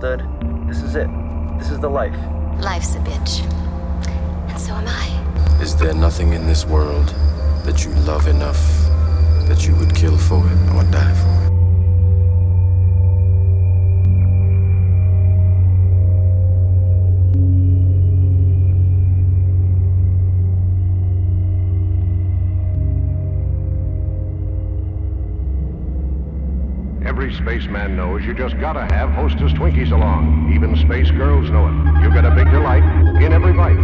misunderstood? This is it. This is the life. Life's a bitch. And so am I. Is there nothing in this world that you love enough that you would kill for it or die for Every spaceman knows you just gotta have Hostess Twinkies along. Even space girls know it. You get a big delight in every bite.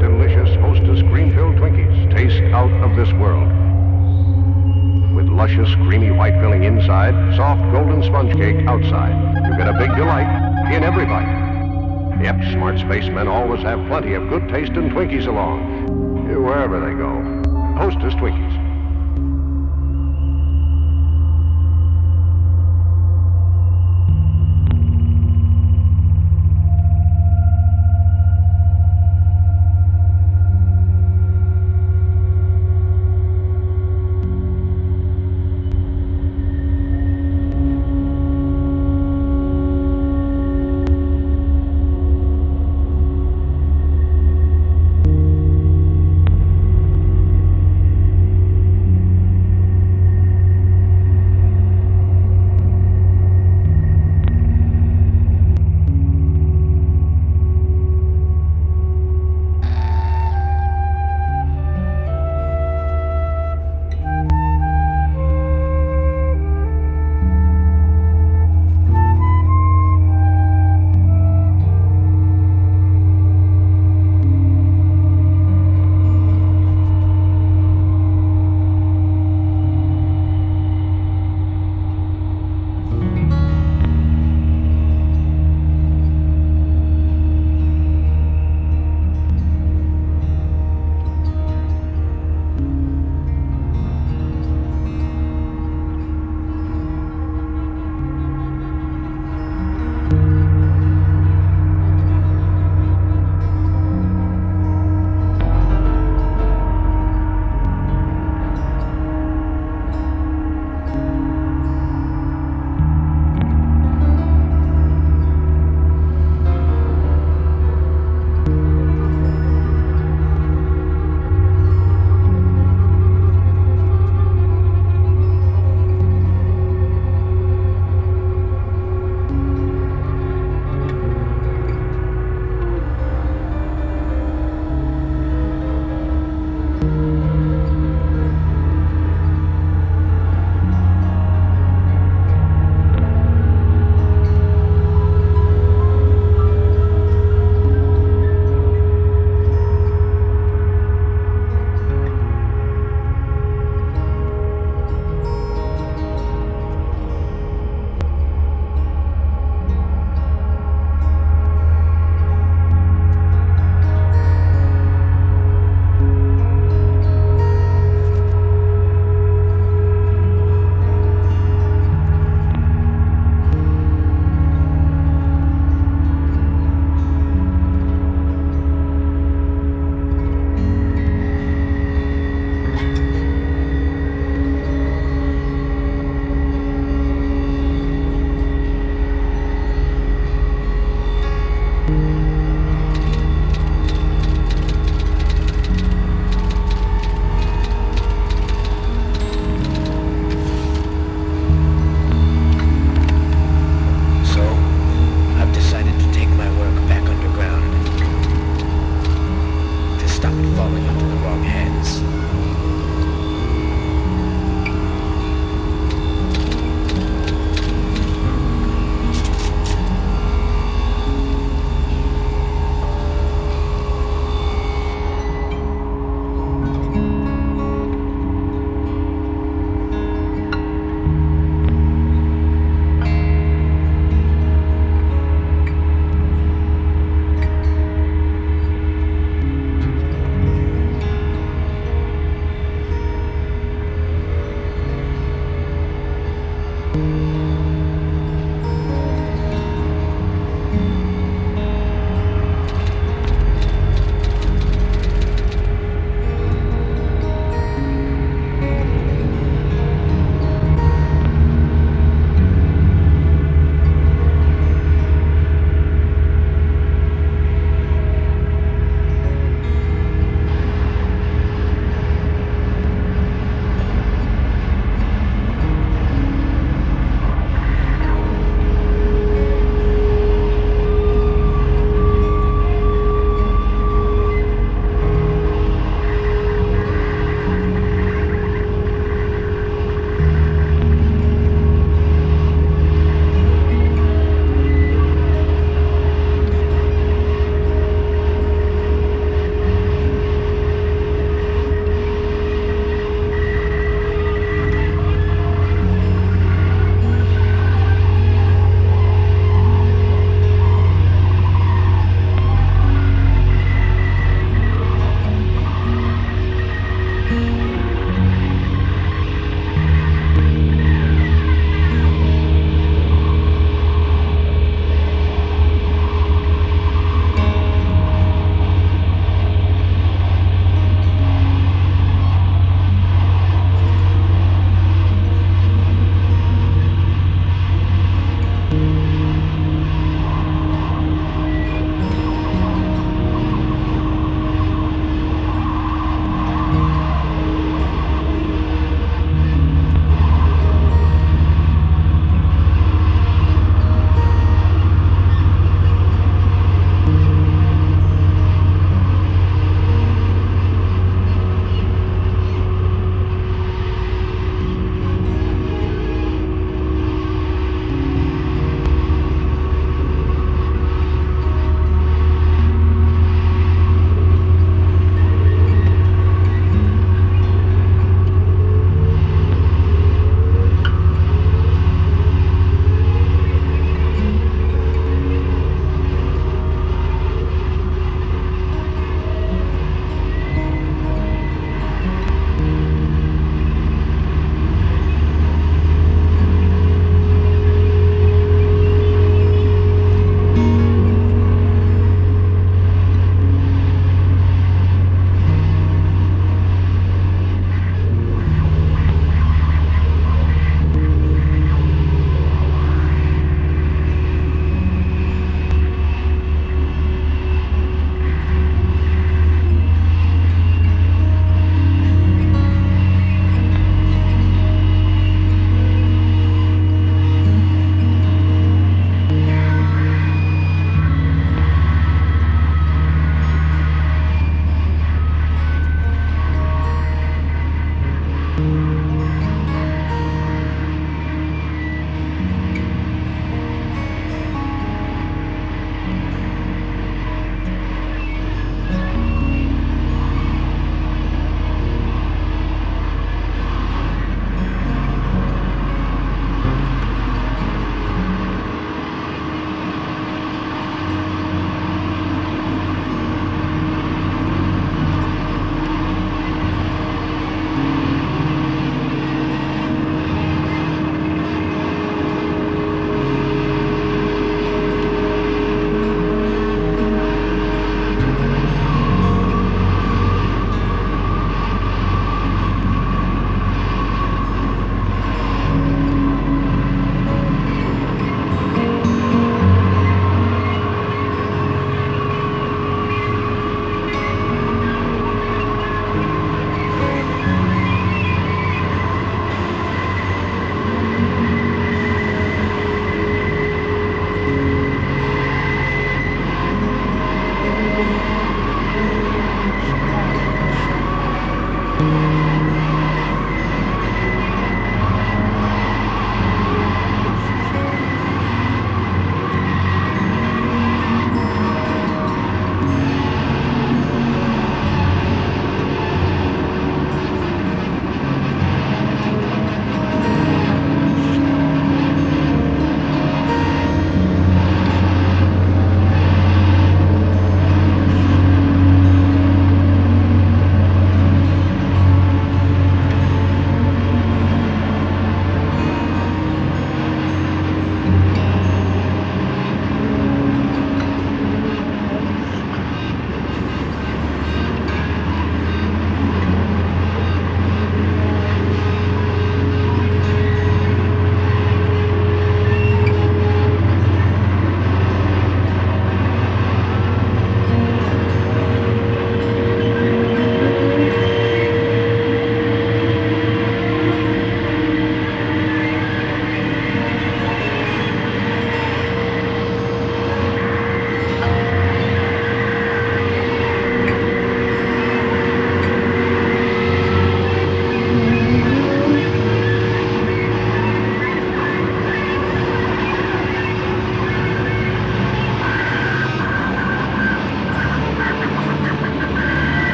Delicious Hostess cream-filled Twinkies taste out of this world. With luscious, creamy white filling inside, soft golden sponge cake outside. You get a big delight in every bite. Yep, smart spacemen always have plenty of good tasting Twinkies along. Wherever they go. Hostess Twinkies.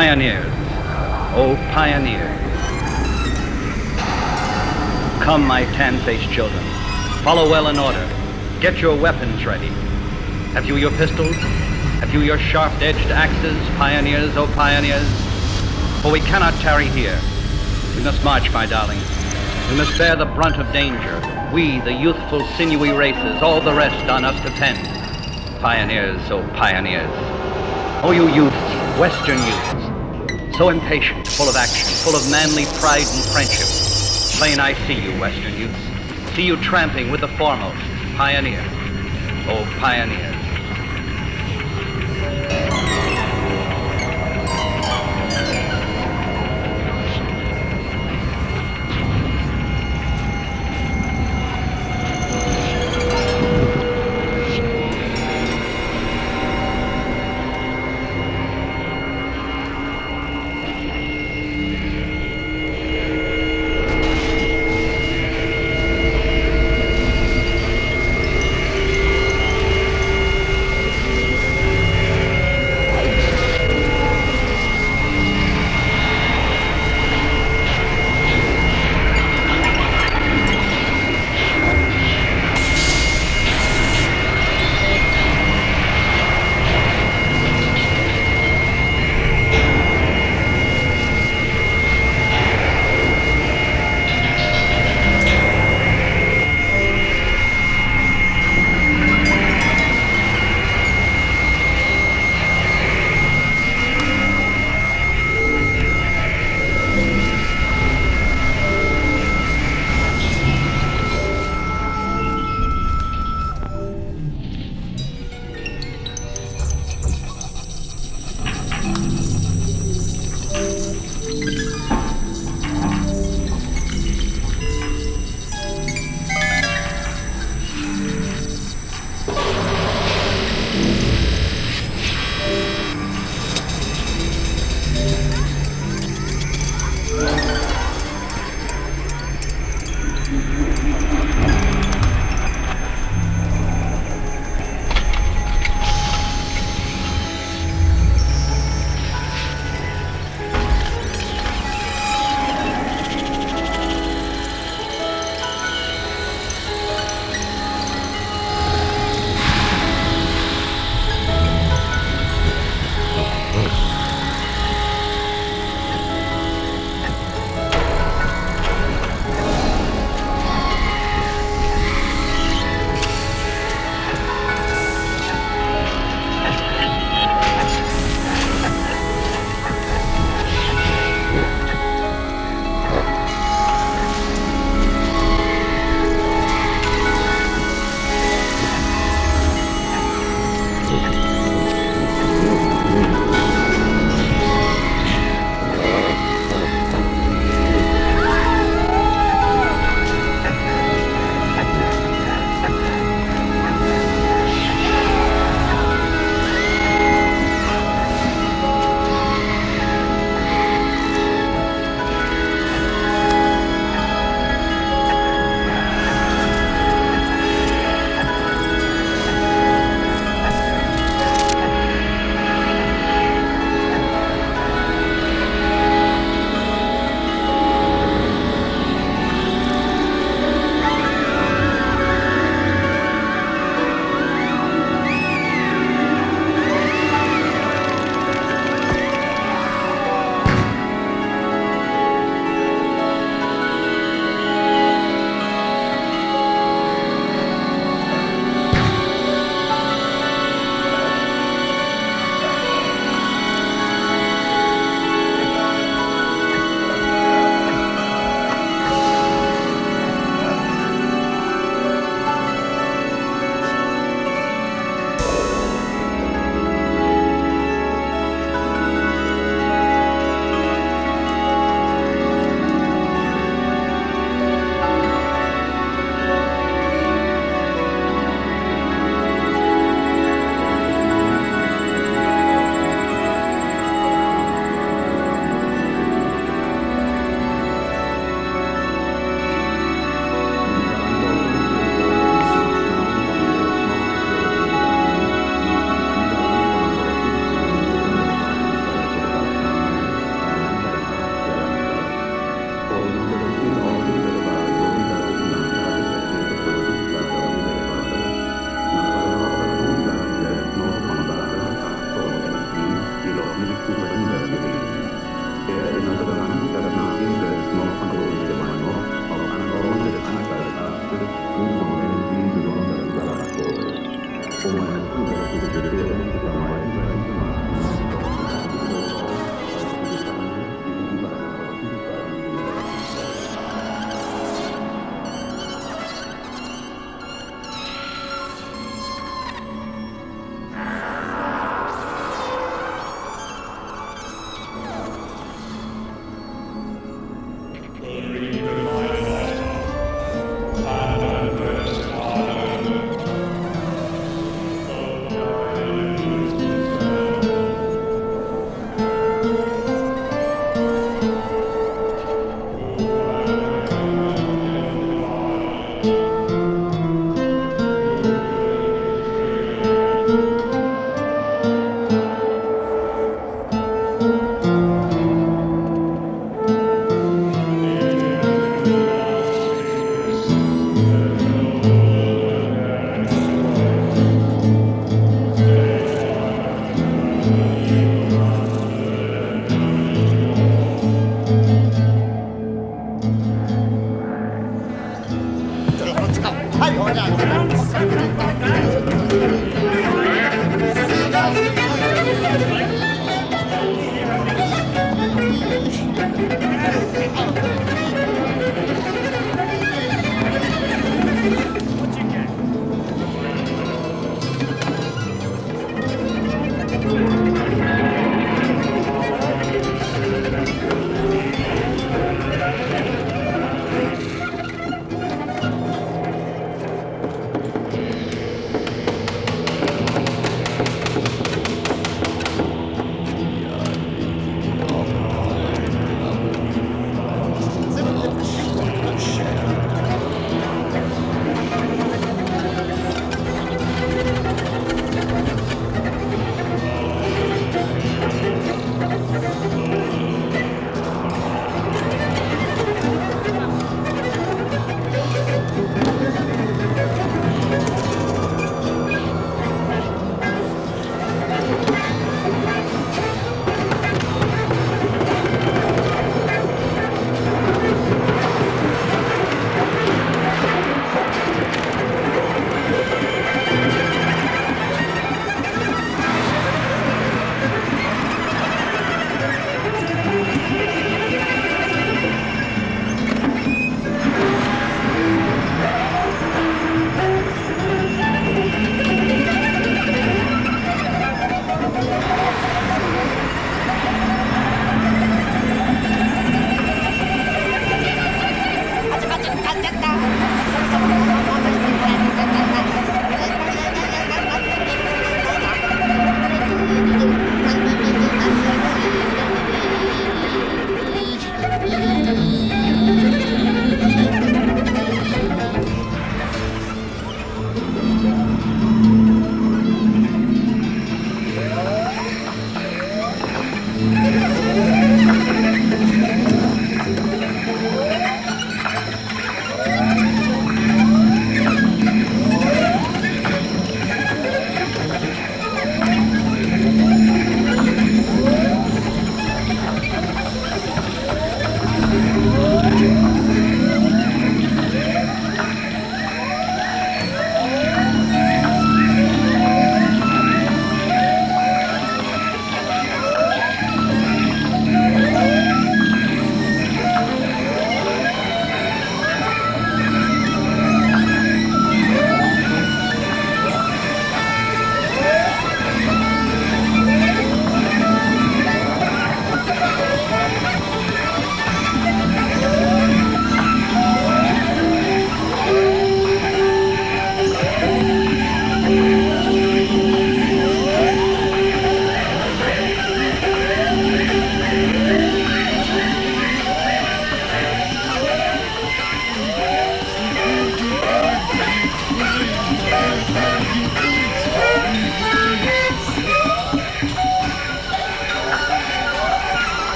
Pioneers, oh pioneers. Come, my tan-faced children. Follow well in order. Get your weapons ready. Have you your pistols? Have you your sharp-edged axes, pioneers, oh pioneers? For we cannot tarry here. We must march, my darlings. We must bear the brunt of danger. We, the youthful, sinewy races, all the rest on us depend. Pioneers, oh pioneers. Oh, you youths, Western youths, so impatient, full of action, full of manly pride and friendship. Plain I see you, Western youths. See you tramping with the foremost, pioneer. Oh, pioneers.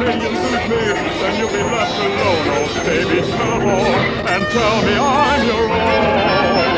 darling, you lose me, then you'll be left alone. Oh, baby, come on and tell me I'm your own.